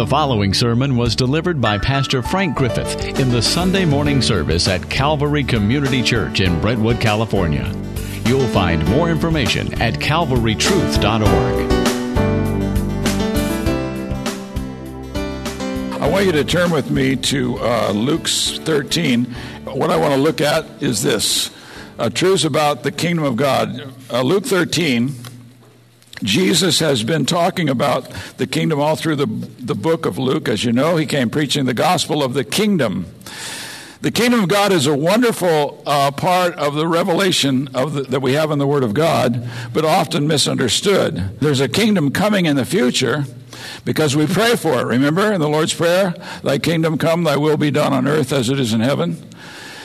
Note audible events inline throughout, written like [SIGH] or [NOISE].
The following sermon was delivered by Pastor Frank Griffith in the Sunday morning service at Calvary Community Church in Brentwood, California. You'll find more information at calvarytruth.org. I want you to turn with me to uh, Luke 13. What I want to look at is this uh, truths about the kingdom of God. Uh, Luke 13 Jesus has been talking about the kingdom all through the, the book of Luke. As you know, he came preaching the gospel of the kingdom. The kingdom of God is a wonderful uh, part of the revelation of the, that we have in the Word of God, but often misunderstood. There's a kingdom coming in the future because we pray for it. Remember in the Lord's Prayer, Thy kingdom come, Thy will be done on earth as it is in heaven?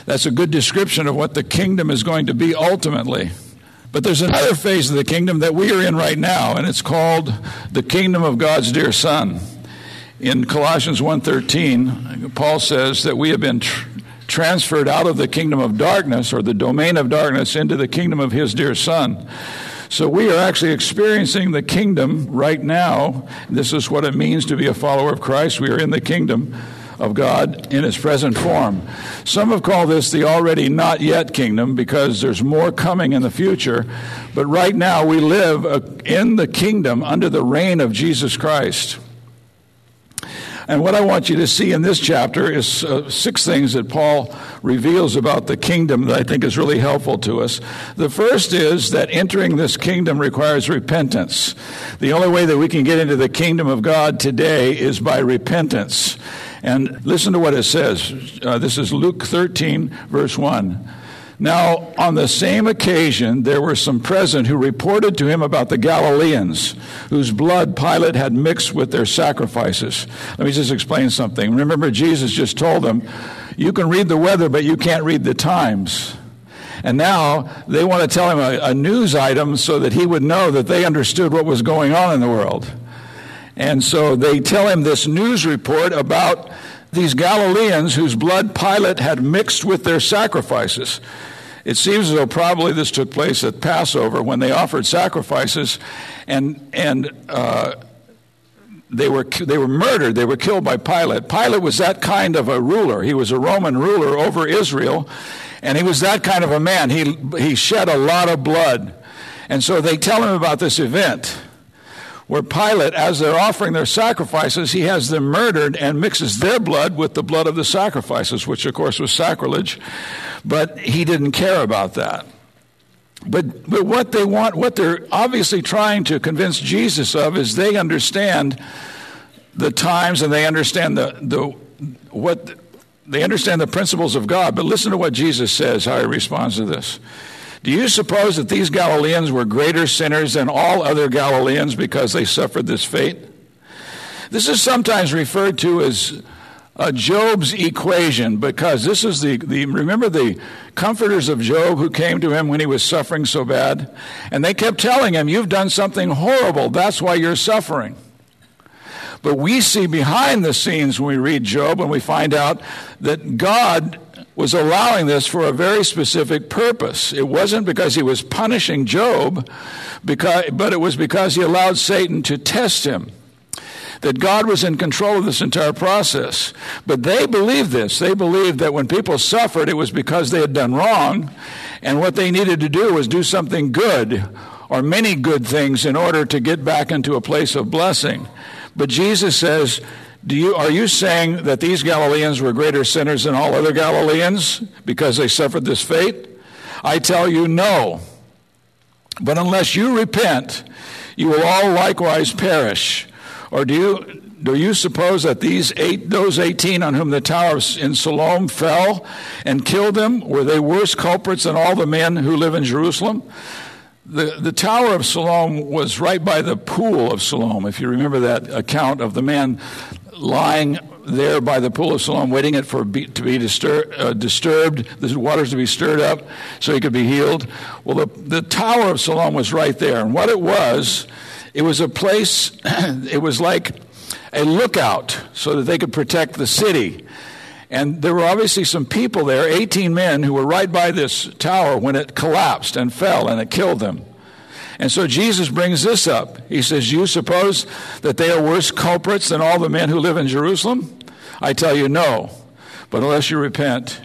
That's a good description of what the kingdom is going to be ultimately. But there's another phase of the kingdom that we are in right now, and it's called the kingdom of God's dear Son. In Colossians 1:13, Paul says that we have been tr- transferred out of the kingdom of darkness or the domain of darkness into the kingdom of his dear Son. So we are actually experiencing the kingdom right now. This is what it means to be a follower of Christ. We are in the kingdom of God in its present form. Some have called this the already not yet kingdom because there's more coming in the future. But right now we live in the kingdom under the reign of Jesus Christ. And what I want you to see in this chapter is uh, six things that Paul reveals about the kingdom that I think is really helpful to us. The first is that entering this kingdom requires repentance. The only way that we can get into the kingdom of God today is by repentance. And listen to what it says. Uh, this is Luke 13, verse 1. Now, on the same occasion, there were some present who reported to him about the Galileans, whose blood Pilate had mixed with their sacrifices. Let me just explain something. Remember, Jesus just told them, You can read the weather, but you can't read the times. And now they want to tell him a, a news item so that he would know that they understood what was going on in the world. And so they tell him this news report about these Galileans whose blood Pilate had mixed with their sacrifices. It seems as though probably this took place at Passover when they offered sacrifices, and and uh, they were they were murdered. They were killed by Pilate. Pilate was that kind of a ruler. He was a Roman ruler over Israel, and he was that kind of a man. He he shed a lot of blood, and so they tell him about this event where Pilate, as they're offering their sacrifices, he has them murdered and mixes their blood with the blood of the sacrifices, which of course was sacrilege, but he didn't care about that. But, but what they want, what they're obviously trying to convince Jesus of is they understand the times and they understand the, the what they understand the principles of God. But listen to what Jesus says, how he responds to this. Do you suppose that these Galileans were greater sinners than all other Galileans because they suffered this fate? This is sometimes referred to as uh, Job's equation because this is the, the, remember the comforters of Job who came to him when he was suffering so bad? And they kept telling him, You've done something horrible. That's why you're suffering. But we see behind the scenes when we read Job and we find out that God was allowing this for a very specific purpose. It wasn't because he was punishing Job, because, but it was because he allowed Satan to test him. That God was in control of this entire process. But they believed this. They believed that when people suffered, it was because they had done wrong, and what they needed to do was do something good or many good things in order to get back into a place of blessing. But Jesus says, do you, are you saying that these Galileans were greater sinners than all other Galileans because they suffered this fate? I tell you, no. But unless you repent, you will all likewise perish. Or do you, do you suppose that these eight, those 18 on whom the tower in Siloam fell and killed them, were they worse culprits than all the men who live in Jerusalem? The, the Tower of Siloam was right by the pool of Siloam, if you remember that account of the man lying there by the pool of Siloam, waiting it for be, to be uh, disturbed, the waters to be stirred up, so he could be healed. Well, the, the Tower of Siloam was right there, and what it was, it was a place. [CLEARS THROAT] it was like a lookout, so that they could protect the city. And there were obviously some people there, 18 men, who were right by this tower when it collapsed and fell and it killed them. And so Jesus brings this up. He says, You suppose that they are worse culprits than all the men who live in Jerusalem? I tell you, no. But unless you repent,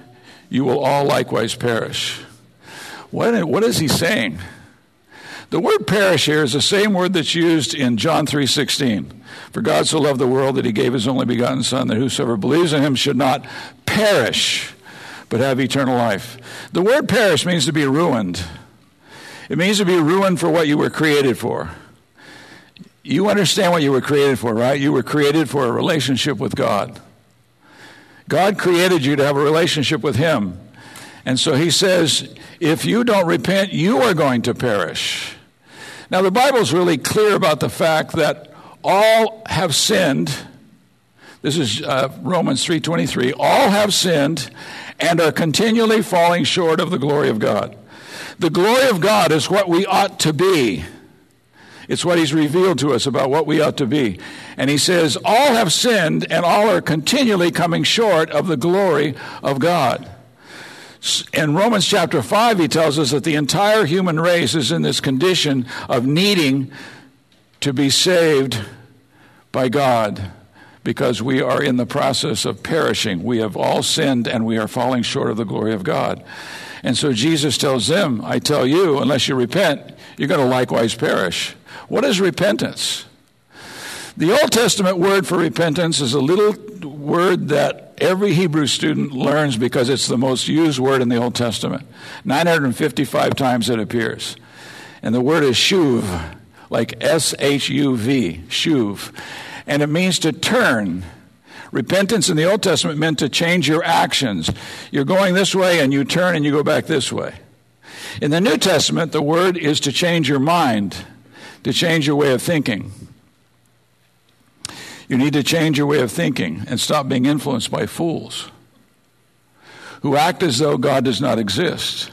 you will all likewise perish. What, what is he saying? The word perish here is the same word that's used in John 3:16. For God so loved the world that he gave his only begotten son that whosoever believes in him should not perish but have eternal life. The word perish means to be ruined. It means to be ruined for what you were created for. You understand what you were created for, right? You were created for a relationship with God. God created you to have a relationship with Him. And so He says, if you don't repent, you are going to perish. Now, the Bible is really clear about the fact that all have sinned. This is uh, Romans 3:23. All have sinned and are continually falling short of the glory of God. The glory of God is what we ought to be. It's what he's revealed to us about what we ought to be. And he says, All have sinned and all are continually coming short of the glory of God. In Romans chapter 5, he tells us that the entire human race is in this condition of needing to be saved by God because we are in the process of perishing. We have all sinned and we are falling short of the glory of God. And so Jesus tells them, I tell you, unless you repent, you're going to likewise perish. What is repentance? The Old Testament word for repentance is a little word that every Hebrew student learns because it's the most used word in the Old Testament. 955 times it appears. And the word is shuv, like S H U V, shuv. And it means to turn Repentance in the Old Testament meant to change your actions. You're going this way and you turn and you go back this way. In the New Testament, the word is to change your mind, to change your way of thinking. You need to change your way of thinking and stop being influenced by fools who act as though God does not exist.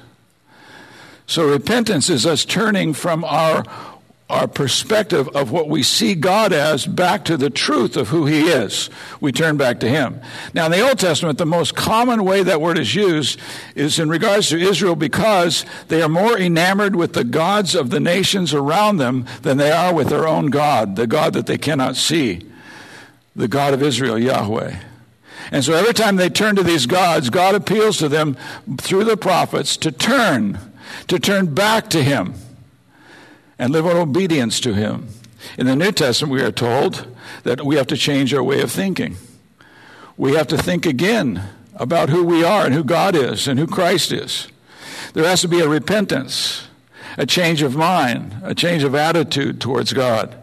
So repentance is us turning from our our perspective of what we see God as back to the truth of who He is. We turn back to Him. Now, in the Old Testament, the most common way that word is used is in regards to Israel because they are more enamored with the gods of the nations around them than they are with their own God, the God that they cannot see, the God of Israel, Yahweh. And so every time they turn to these gods, God appeals to them through the prophets to turn, to turn back to Him and live in obedience to Him. In the New Testament, we are told that we have to change our way of thinking. We have to think again about who we are and who God is and who Christ is. There has to be a repentance, a change of mind, a change of attitude towards God.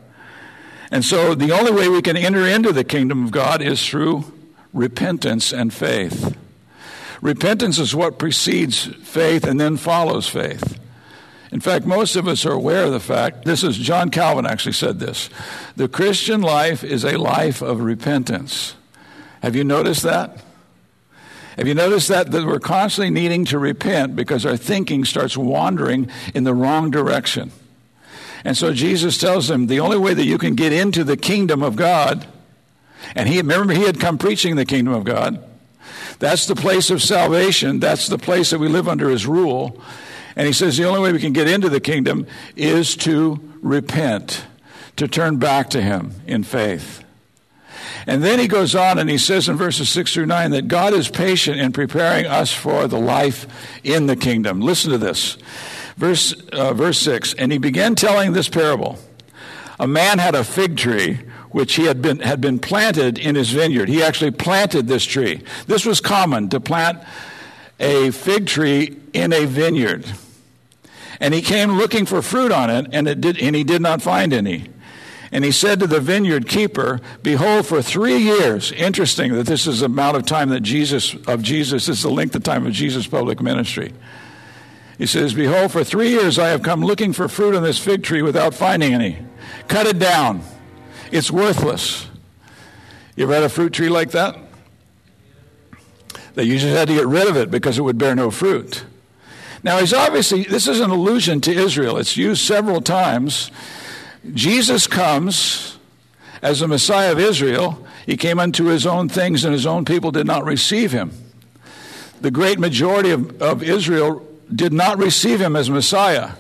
And so the only way we can enter into the kingdom of God is through repentance and faith. Repentance is what precedes faith and then follows faith. In fact, most of us are aware of the fact, this is John Calvin actually said this the Christian life is a life of repentance. Have you noticed that? Have you noticed that, that we're constantly needing to repent because our thinking starts wandering in the wrong direction? And so Jesus tells them the only way that you can get into the kingdom of God, and he remember he had come preaching the kingdom of God. That's the place of salvation. That's the place that we live under his rule. And he says the only way we can get into the kingdom is to repent, to turn back to him in faith. And then he goes on and he says in verses 6 through 9 that God is patient in preparing us for the life in the kingdom. Listen to this. Verse, uh, verse 6 And he began telling this parable. A man had a fig tree which he had been, had been planted in his vineyard. He actually planted this tree. This was common to plant a fig tree in a vineyard. And he came looking for fruit on it, and, it did, and he did not find any. And he said to the vineyard keeper, Behold, for three years, interesting that this is the amount of time that Jesus, of Jesus, is the length of time of Jesus' public ministry. He says, Behold, for three years I have come looking for fruit on this fig tree without finding any. Cut it down. It's worthless. You ever had a fruit tree like that? They usually had to get rid of it because it would bear no fruit. Now, he's obviously, this is an allusion to Israel. It's used several times. Jesus comes as the Messiah of Israel. He came unto his own things, and his own people did not receive him. The great majority of, of Israel did not receive him as Messiah.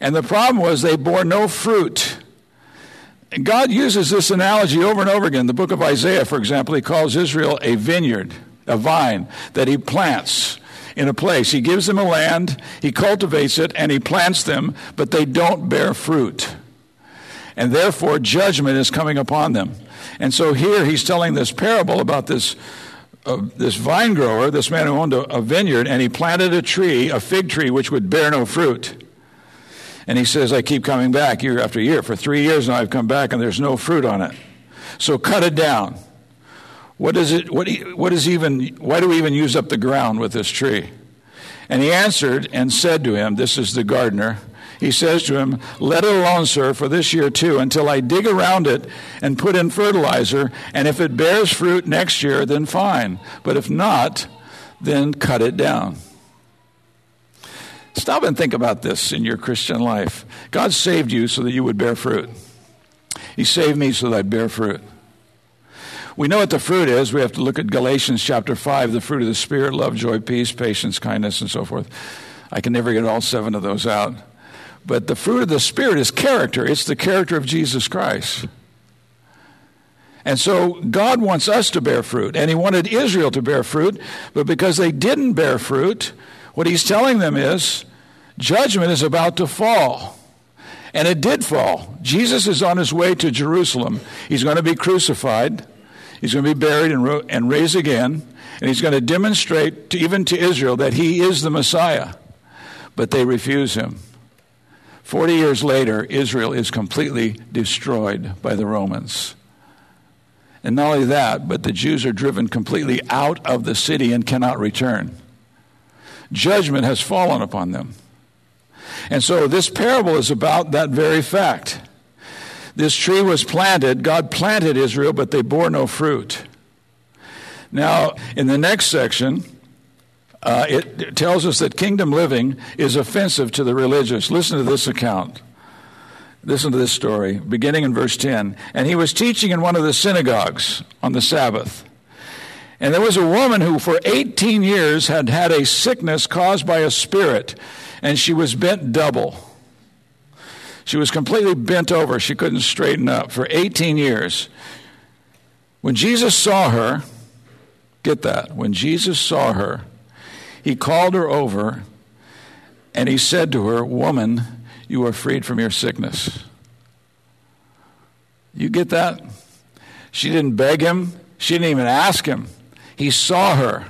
And the problem was they bore no fruit. God uses this analogy over and over again. The book of Isaiah, for example, he calls Israel a vineyard, a vine that he plants in a place. He gives them a land, he cultivates it, and he plants them, but they don't bear fruit. And therefore, judgment is coming upon them. And so here he's telling this parable about this, uh, this vine grower, this man who owned a, a vineyard, and he planted a tree, a fig tree, which would bear no fruit. And he says, I keep coming back year after year. For three years now, I've come back and there's no fruit on it. So cut it down. What is it? What, what is even? Why do we even use up the ground with this tree? And he answered and said to him, This is the gardener. He says to him, Let it alone, sir, for this year too, until I dig around it and put in fertilizer. And if it bears fruit next year, then fine. But if not, then cut it down. Stop and think about this in your Christian life. God saved you so that you would bear fruit. He saved me so that I'd bear fruit. We know what the fruit is. We have to look at Galatians chapter 5, the fruit of the Spirit love, joy, peace, patience, kindness, and so forth. I can never get all seven of those out. But the fruit of the Spirit is character, it's the character of Jesus Christ. And so God wants us to bear fruit, and He wanted Israel to bear fruit, but because they didn't bear fruit, what He's telling them is judgment is about to fall. And it did fall. Jesus is on his way to Jerusalem. He's going to be crucified. He's going to be buried and, ro- and raised again, and he's going to demonstrate to, even to Israel that he is the Messiah. But they refuse him. Forty years later, Israel is completely destroyed by the Romans. And not only that, but the Jews are driven completely out of the city and cannot return. Judgment has fallen upon them. And so this parable is about that very fact. This tree was planted, God planted Israel, but they bore no fruit. Now, in the next section, uh, it, tells us that kingdom living is offensive to the religious. Listen to this account. Listen to this story, beginning in verse 10. And he was teaching in one of the synagogues on the Sabbath. And there was a woman who for 18 years had had a sickness caused by a spirit, and she was bent double. She was completely bent over. She couldn't straighten up for 18 years. When Jesus saw her, get that, when Jesus saw her, he called her over and he said to her, Woman, you are freed from your sickness. You get that? She didn't beg him, she didn't even ask him. He saw her.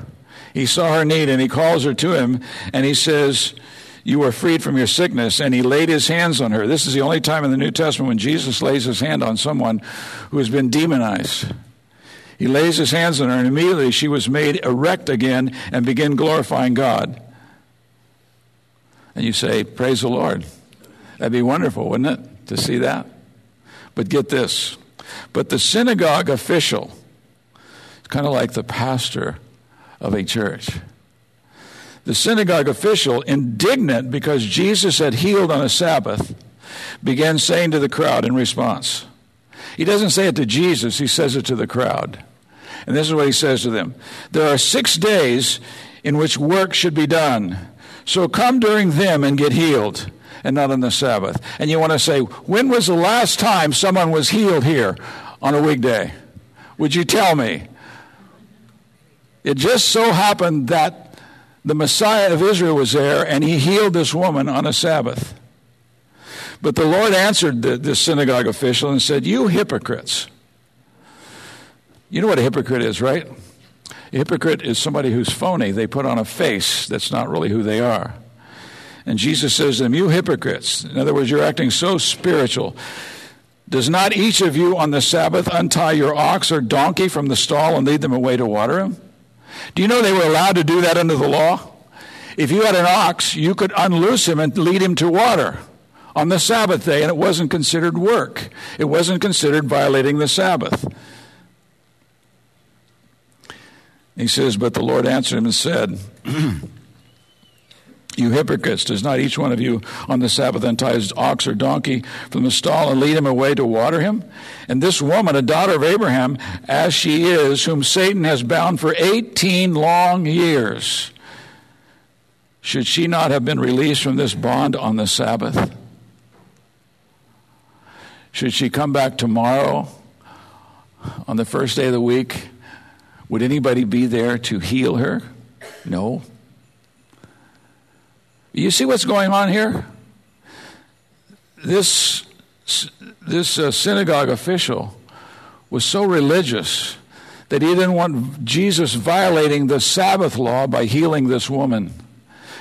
He saw her need and he calls her to him and he says, you are freed from your sickness. And he laid his hands on her. This is the only time in the New Testament when Jesus lays his hand on someone who has been demonized. He lays his hands on her, and immediately she was made erect again and began glorifying God. And you say, Praise the Lord. That'd be wonderful, wouldn't it, to see that? But get this. But the synagogue official, it's kind of like the pastor of a church the synagogue official, indignant because Jesus had healed on a Sabbath, began saying to the crowd in response. He doesn't say it to Jesus, he says it to the crowd. And this is what he says to them There are six days in which work should be done. So come during them and get healed, and not on the Sabbath. And you want to say, When was the last time someone was healed here on a weekday? Would you tell me? It just so happened that the Messiah of Israel was there, and he healed this woman on a Sabbath. But the Lord answered the, the synagogue official and said, You hypocrites. You know what a hypocrite is, right? A hypocrite is somebody who's phony. They put on a face that's not really who they are. And Jesus says to them, You hypocrites. In other words, you're acting so spiritual. Does not each of you on the Sabbath untie your ox or donkey from the stall and lead them away to water him? Do you know they were allowed to do that under the law? If you had an ox, you could unloose him and lead him to water on the Sabbath day, and it wasn't considered work. It wasn't considered violating the Sabbath. He says, But the Lord answered him and said, [CLEARS THROAT] You hypocrites, does not each one of you on the Sabbath untie his ox or donkey from the stall and lead him away to water him? And this woman, a daughter of Abraham, as she is, whom Satan has bound for 18 long years, should she not have been released from this bond on the Sabbath? Should she come back tomorrow on the first day of the week? Would anybody be there to heal her? No. You see what's going on here? This, this uh, synagogue official was so religious that he didn't want Jesus violating the Sabbath law by healing this woman.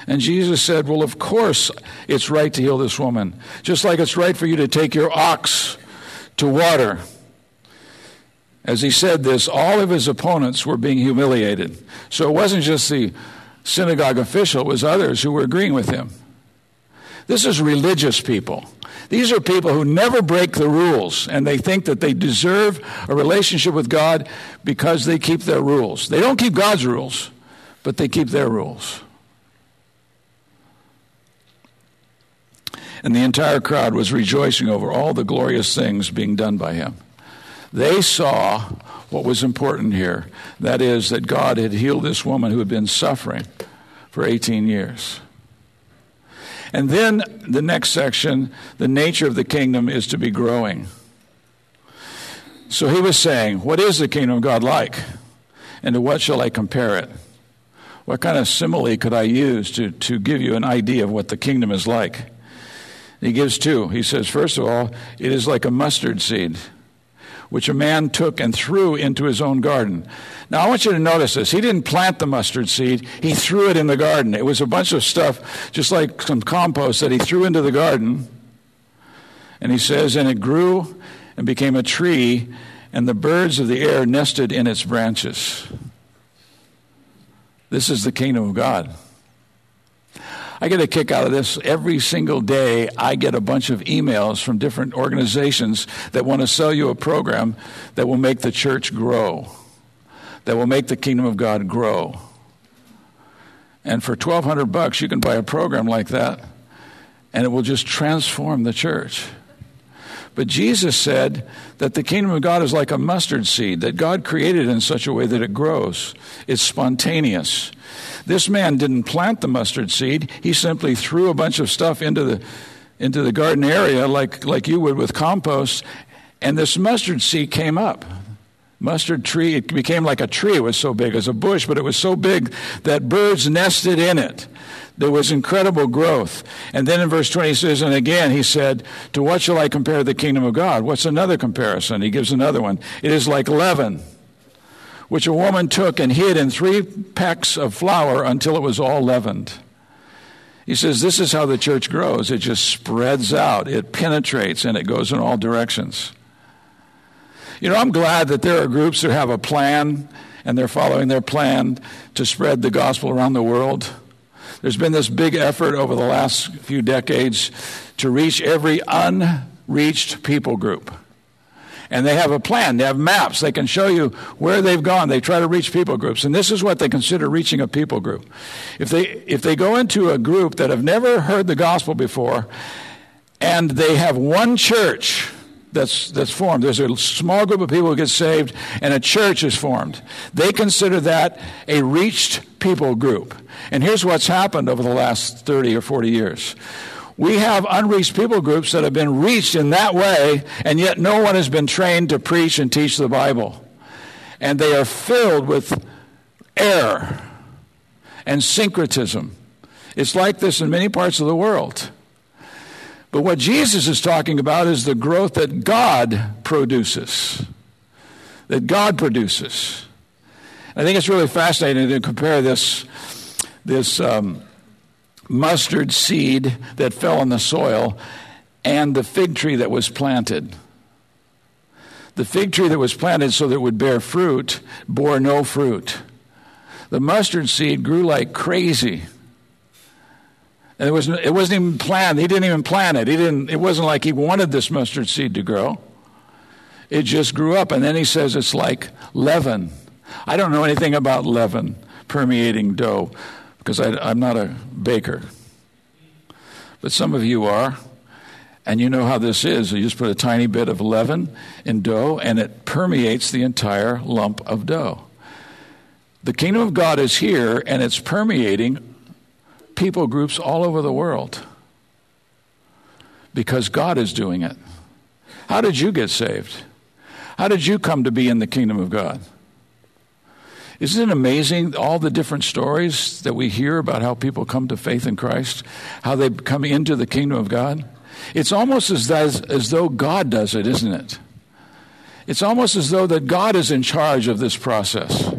And Jesus said, Well, of course it's right to heal this woman, just like it's right for you to take your ox to water. As he said this, all of his opponents were being humiliated. So it wasn't just the synagogue official, it was others who were agreeing with him. This is religious people. These are people who never break the rules, and they think that they deserve a relationship with God because they keep their rules. They don't keep God's rules, but they keep their rules. And the entire crowd was rejoicing over all the glorious things being done by him. They saw what was important here that is, that God had healed this woman who had been suffering for 18 years. And then the next section, the nature of the kingdom is to be growing. So he was saying, What is the kingdom of God like? And to what shall I compare it? What kind of simile could I use to, to give you an idea of what the kingdom is like? He gives two. He says, First of all, it is like a mustard seed which a man took and threw into his own garden. Now, I want you to notice this. He didn't plant the mustard seed, he threw it in the garden. It was a bunch of stuff, just like some compost, that he threw into the garden. And he says, And it grew and became a tree, and the birds of the air nested in its branches. This is the kingdom of God. I get a kick out of this. Every single day, I get a bunch of emails from different organizations that want to sell you a program that will make the church grow, that will make the kingdom of God grow. And for 1200 bucks, you can buy a program like that, and it will just transform the church. But Jesus said that the kingdom of God is like a mustard seed, that God created in such a way that it grows. It's spontaneous. This man didn't plant the mustard seed, he simply threw a bunch of stuff into the, into the garden area like, like you would with compost, and this mustard seed came up. Mustard tree, it became like a tree. It was so big as a bush, but it was so big that birds nested in it. There was incredible growth. And then in verse 20 he says, And again he said, To what shall I compare the kingdom of God? What's another comparison? He gives another one. It is like leaven which a woman took and hid in three pecks of flour until it was all leavened. He says this is how the church grows. It just spreads out, it penetrates, and it goes in all directions. You know, I'm glad that there are groups that have a plan and they're following their plan to spread the gospel around the world. There's been this big effort over the last few decades to reach every unreached people group and they have a plan. They have maps. They can show you where they've gone. They try to reach people groups, and this is what they consider reaching a people group. If they if they go into a group that have never heard the gospel before, and they have one church that's that's formed. There's a small group of people who get saved, and a church is formed. They consider that a reached people group. And here's what's happened over the last 30 or 40 years we have unreached people groups that have been reached in that way, and yet no one has been trained to preach and teach the Bible. And they are filled with error and syncretism. It's like this in many parts of the world. But what Jesus is talking about is the growth that God produces. That God produces. I think it's really fascinating to compare this, this um, mustard seed that fell in the soil and the fig tree that was planted. The fig tree that was planted so that it would bear fruit bore no fruit. The mustard seed grew like crazy. And it, was, it wasn't even planned. He didn't even plan it. He didn't, it wasn't like he wanted this mustard seed to grow. It just grew up. And then he says it's like leaven. I don't know anything about leaven permeating dough because I'm not a baker. But some of you are. And you know how this is. You just put a tiny bit of leaven in dough, and it permeates the entire lump of dough. The kingdom of God is here, and it's permeating people groups all over the world because God is doing it. How did you get saved? How did you come to be in the kingdom of God? Isn't it amazing all the different stories that we hear about how people come to faith in Christ, how they come into the kingdom of God? It's almost as, as, as though God does it, isn't it? It's almost as though that God is in charge of this process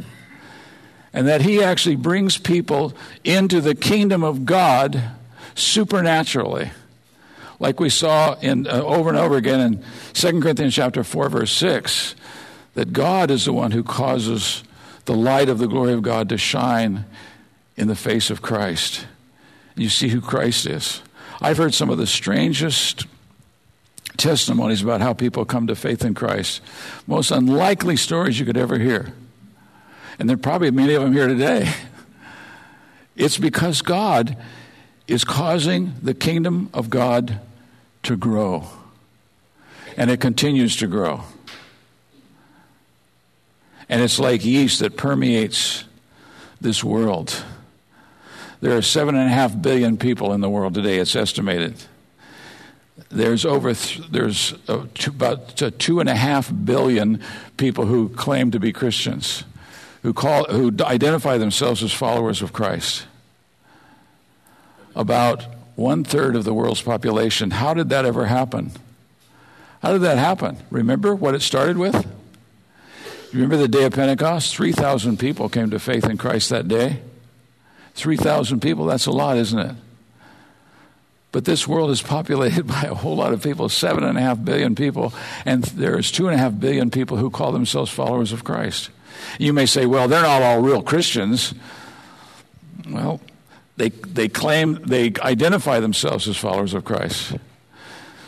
and that he actually brings people into the kingdom of God supernaturally like we saw in, uh, over and over again in 2 corinthians chapter 4 verse 6 that god is the one who causes the light of the glory of god to shine in the face of christ. You see who christ is. I've heard some of the strangest testimonies about how people come to faith in christ. Most unlikely stories you could ever hear and there are probably many of them here today. It's because God is causing the kingdom of God to grow. And it continues to grow. And it's like yeast that permeates this world. There are seven and a half billion people in the world today, it's estimated. There's over th- there's uh, two, about uh, two and a half billion people who claim to be Christians who, call, who identify themselves as followers of Christ. About one third of the world's population. How did that ever happen? How did that happen? Remember what it started with? Remember the day of Pentecost? 3,000 people came to faith in Christ that day. 3,000 people, that's a lot, isn't it? But this world is populated [LAUGHS] by a whole lot of people, seven and a half billion people, and there's two and a half billion people who call themselves followers of Christ. You may say, well, they're not all real Christians. Well, they, they claim, they identify themselves as followers of Christ.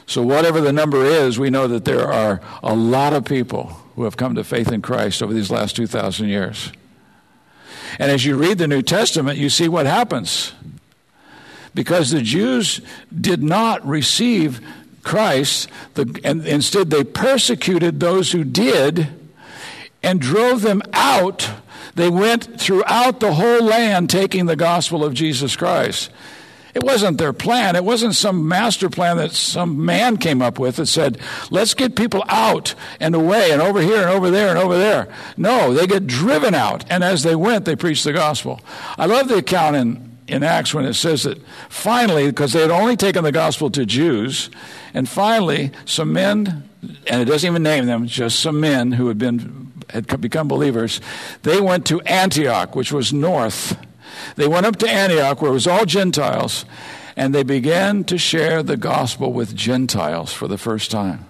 So, whatever the number is, we know that there are a lot of people who have come to faith in Christ over these last 2,000 years. And as you read the New Testament, you see what happens. Because the Jews did not receive Christ, the, and instead they persecuted those who did and drove them out. They went throughout the whole land taking the gospel of Jesus Christ. It wasn't their plan. It wasn't some master plan that some man came up with that said, let's get people out and away and over here and over there and over there. No, they get driven out. And as they went, they preached the gospel. I love the account in, in Acts when it says that finally, because they had only taken the gospel to Jews, and finally, some men, and it doesn't even name them, just some men who had been had become believers, they went to Antioch, which was north. They went up to Antioch, where it was all Gentiles, and they began to share the gospel with Gentiles for the first time.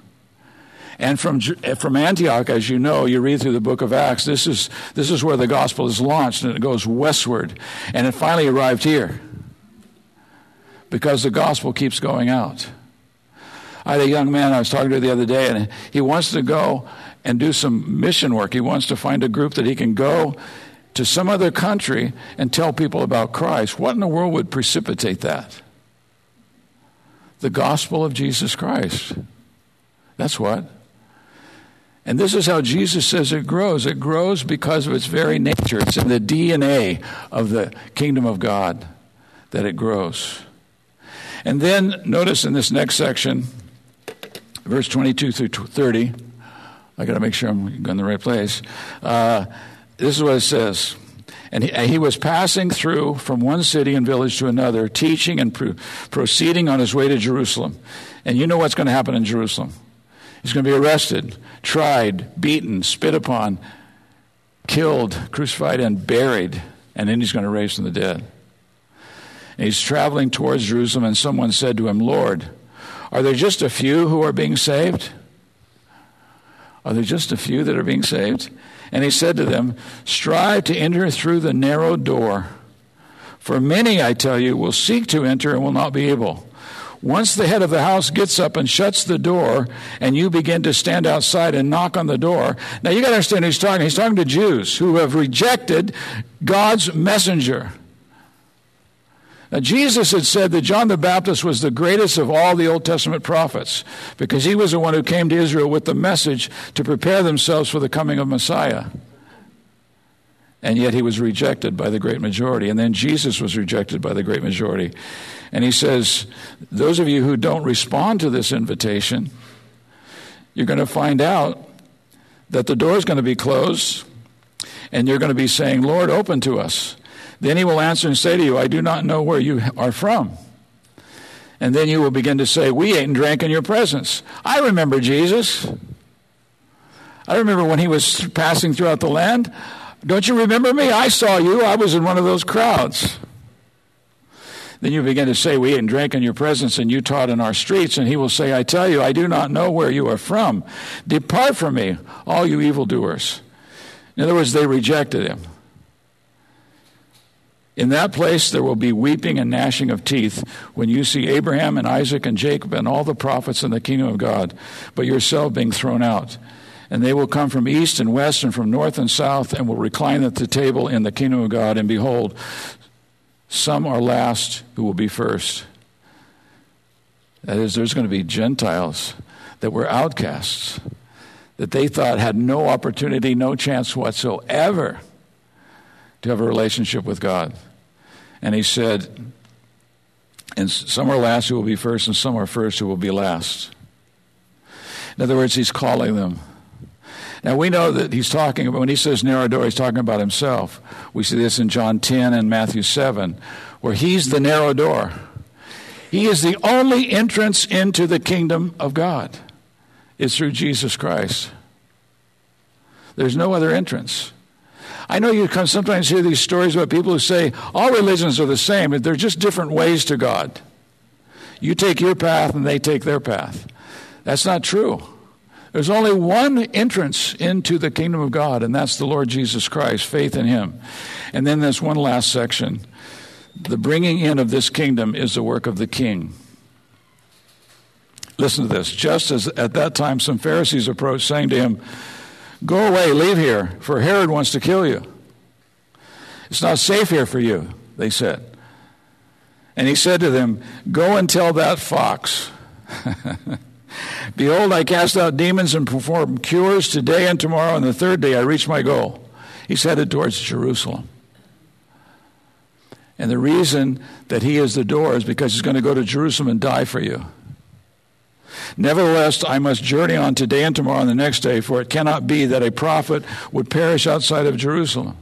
And from, eh, from Antioch, as you know, you read through the book of Acts, this is, this is where the gospel is launched, and it goes westward. And it finally arrived here because the gospel keeps going out. I had a young man I was talking to the other day, and he wants to go and do some mission work. He wants to find a group that he can go to some other country and tell people about Christ. What in the world would precipitate that? The gospel of Jesus Christ. That's what. And this is how Jesus says it grows. It grows because of its very nature. It's in the DNA of the kingdom of God that it grows. And then notice in this next section, verse 22 through 30. I got to make sure I'm going the right place. Uh, this is what it says. And he, he, was passing through from one city and village to another, teaching and pro- proceeding on his way to Jerusalem. And you know what's going to happen in Jerusalem. He's going to be arrested, tried, beaten, spit upon, killed, crucified, and buried. And then he's going to raise from the dead. And he's traveling towards Jerusalem, and someone said to him, Lord, are there just a few who are being saved? Are there just a few that are being saved? And he said to them, Strive to enter through the narrow door. For many, I tell you, will seek to enter and will not be able. Once the head of the house gets up and shuts the door, and you begin to stand outside and knock on the door. Now you got to understand who he's talking. He's talking to Jews who have rejected God's messenger. Now, Jesus had said that John the Baptist was the greatest of all the Old Testament prophets because he was the one who came to Israel with the message to prepare themselves for the coming of Messiah. And yet he was rejected by the great majority. And then Jesus was rejected by the great majority. And he says, Those of you who don't respond to this invitation, you're going to find out that the door is going to be closed and you're going to be saying, Lord, open to us. Then he will answer and say to you, I do not know where you are from. And then you will begin to say, We ate and drank in your presence. I remember Jesus. I remember when he was passing throughout the land. Don't you remember me? I saw you. I was in one of those crowds. Then you begin to say, We ate and drank in your presence, and you taught in our streets. And he will say, I tell you, I do not know where you are from. Depart from me, all you evildoers. In other words, they rejected him. In that place there will be weeping and gnashing of teeth when you see Abraham and Isaac and Jacob and all the prophets in the kingdom of God, but yourself being thrown out. And they will come from east and west and from north and south and will recline at the table in the kingdom of God. And behold, some are last who will be first. That is, there's going to be Gentiles that were outcasts, that they thought had no opportunity, no chance whatsoever to have a relationship with God. And he said, and some are last who will be first, and some are first who will be last. In other words, he's calling them. Now we know that he's talking about, when he says narrow door, he's talking about himself. We see this in John 10 and Matthew 7, where he's the narrow door. He is the only entrance into the kingdom of God. It's through Jesus Christ. There's no other entrance. I know you can sometimes hear these stories about people who say all religions are the same, they're just different ways to God. You take your path and they take their path. That's not true. There's only one entrance into the kingdom of God, and that's the Lord Jesus Christ, faith in Him. And then there's one last section. The bringing in of this kingdom is the work of the king. Listen to this. Just as at that time some Pharisees approached, saying to him, Go away, leave here, for Herod wants to kill you. It's not safe here for you, they said. And he said to them, Go and tell that fox. [LAUGHS] Behold, I cast out demons and perform cures today and tomorrow, and the third day I reach my goal. He's headed towards Jerusalem. And the reason that he is the door is because he's going to go to Jerusalem and die for you. Nevertheless, I must journey on today and tomorrow and the next day, for it cannot be that a prophet would perish outside of Jerusalem.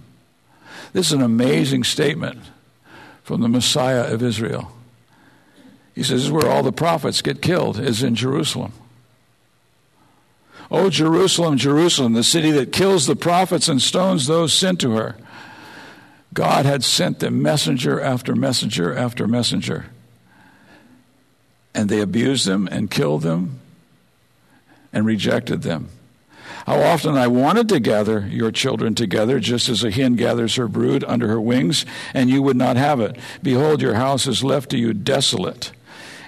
This is an amazing statement from the Messiah of Israel. He says, This is where all the prophets get killed, is in Jerusalem. Oh, Jerusalem, Jerusalem, the city that kills the prophets and stones those sent to her. God had sent them messenger after messenger after messenger and they abused them and killed them and rejected them. How often I wanted to gather your children together, just as a hen gathers her brood under her wings, and you would not have it. Behold, your house is left to you desolate.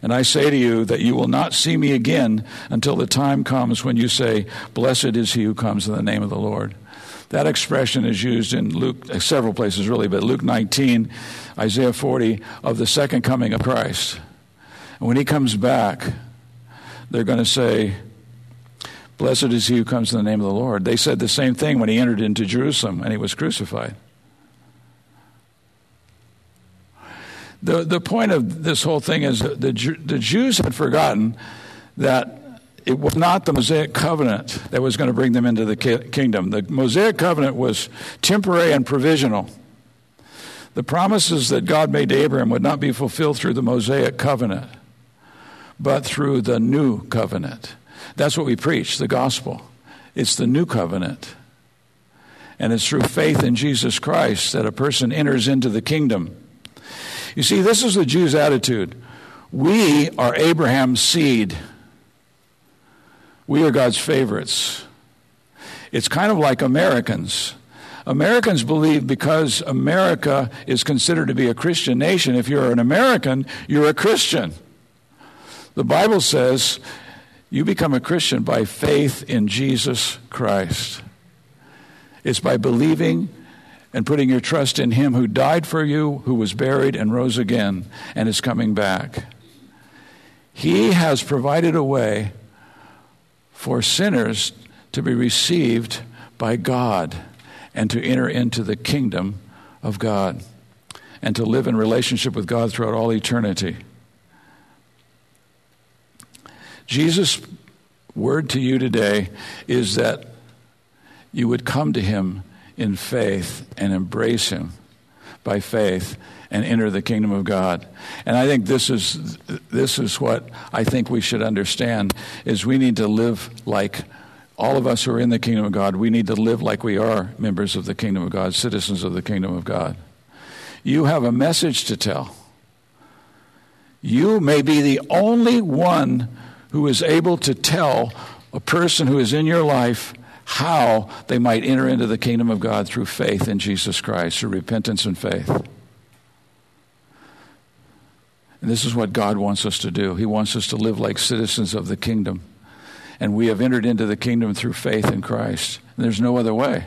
And I say to you that you will not see me again until the time comes when you say, Blessed is he who comes in the name of the Lord. That expression is used in Luke, uh, several places really, but Luke 19, Isaiah 40, of the second coming of Christ. And when he comes back, they're going to say, Blessed is he who comes in the name of the Lord. They said the same thing when he entered into Jerusalem and he was crucified. The, the point of this whole thing is that the, the Jews had forgotten that it was not the Mosaic covenant that was going to bring them into the kingdom. The Mosaic covenant was temporary and provisional. The promises that God made to Abraham would not be fulfilled through the Mosaic covenant but through the new covenant. That's what we preach, the gospel. It's the new covenant. And it's through faith in Jesus Christ that a person enters into the kingdom. You see, this is the Jews' attitude. We are Abraham's seed. We are God's favorites. It's kind of like Americans. Americans believe because America is considered to be a Christian nation, if you're an American, you're a Christian. The Bible says you become a Christian by faith in Jesus Christ. It's by believing and putting your trust in Him who died for you, who was buried and rose again, and is coming back. He has provided a way for sinners to be received by God and to enter into the kingdom of God and to live in relationship with God throughout all eternity. Jesus word to you today is that you would come to him in faith and embrace him by faith and enter the kingdom of God. And I think this is this is what I think we should understand is we need to live like all of us who are in the kingdom of God, we need to live like we are members of the kingdom of God, citizens of the kingdom of God. You have a message to tell. You may be the only one who is able to tell a person who is in your life how they might enter into the kingdom of God through faith in Jesus Christ, through repentance and faith. And this is what God wants us to do. He wants us to live like citizens of the kingdom. And we have entered into the kingdom through faith in Christ. And there's no other way.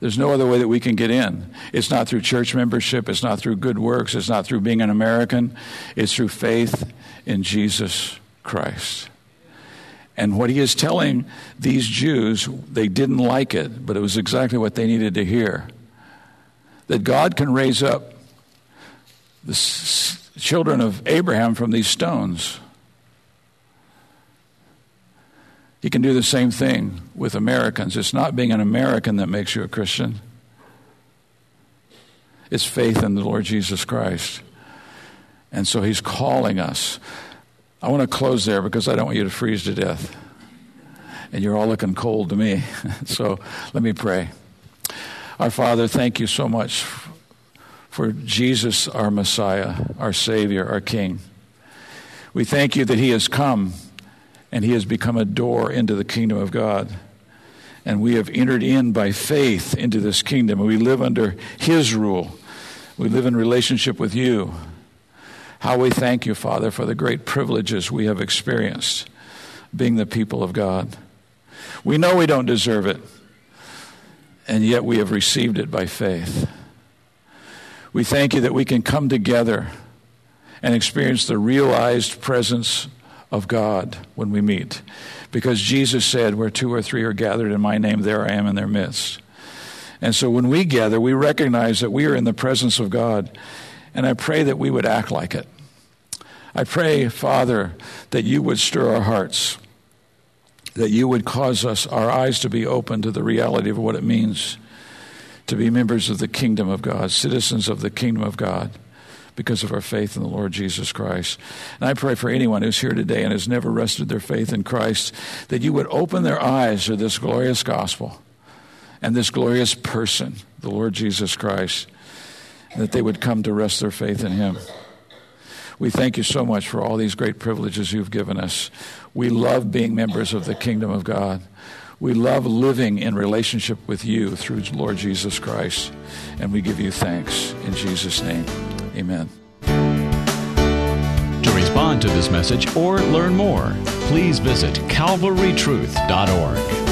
There's no other way that we can get in. It's not through church membership, it's not through good works, it's not through being an American. It's through faith in Jesus Christ. And what he is telling these Jews, they didn't like it, but it was exactly what they needed to hear. That God can raise up the children of Abraham from these stones. He can do the same thing with Americans. It's not being an American that makes you a Christian, it's faith in the Lord Jesus Christ. And so he's calling us. I want to close there because I don't want you to freeze to death. And you're all looking cold to me. [LAUGHS] so let me pray. Our Father, thank you so much for Jesus, our Messiah, our Savior, our King. We thank you that He has come and He has become a door into the kingdom of God. And we have entered in by faith into this kingdom. And we live under His rule. We live in relationship with you. How we thank you, Father, for the great privileges we have experienced being the people of God. We know we don't deserve it, and yet we have received it by faith. We thank you that we can come together and experience the realized presence of God when we meet. Because Jesus said, Where two or three are gathered in my name, there I am in their midst. And so when we gather, we recognize that we are in the presence of God and I pray that we would act like it. I pray, Father, that you would stir our hearts, that you would cause us, our eyes to be open to the reality of what it means to be members of the kingdom of God, citizens of the kingdom of God, because of our faith in the Lord Jesus Christ. And I pray for anyone who's here today and has never rested their faith in Christ, that you would open their eyes to this glorious gospel and this glorious person, the Lord Jesus Christ that they would come to rest their faith in Him. We thank you so much for all these great privileges you've given us. We love being members of the kingdom of God. We love living in relationship with you through Lord Jesus Christ. And we give you thanks in Jesus' name. Amen. To respond to this message or learn more, please visit calvarytruth.org.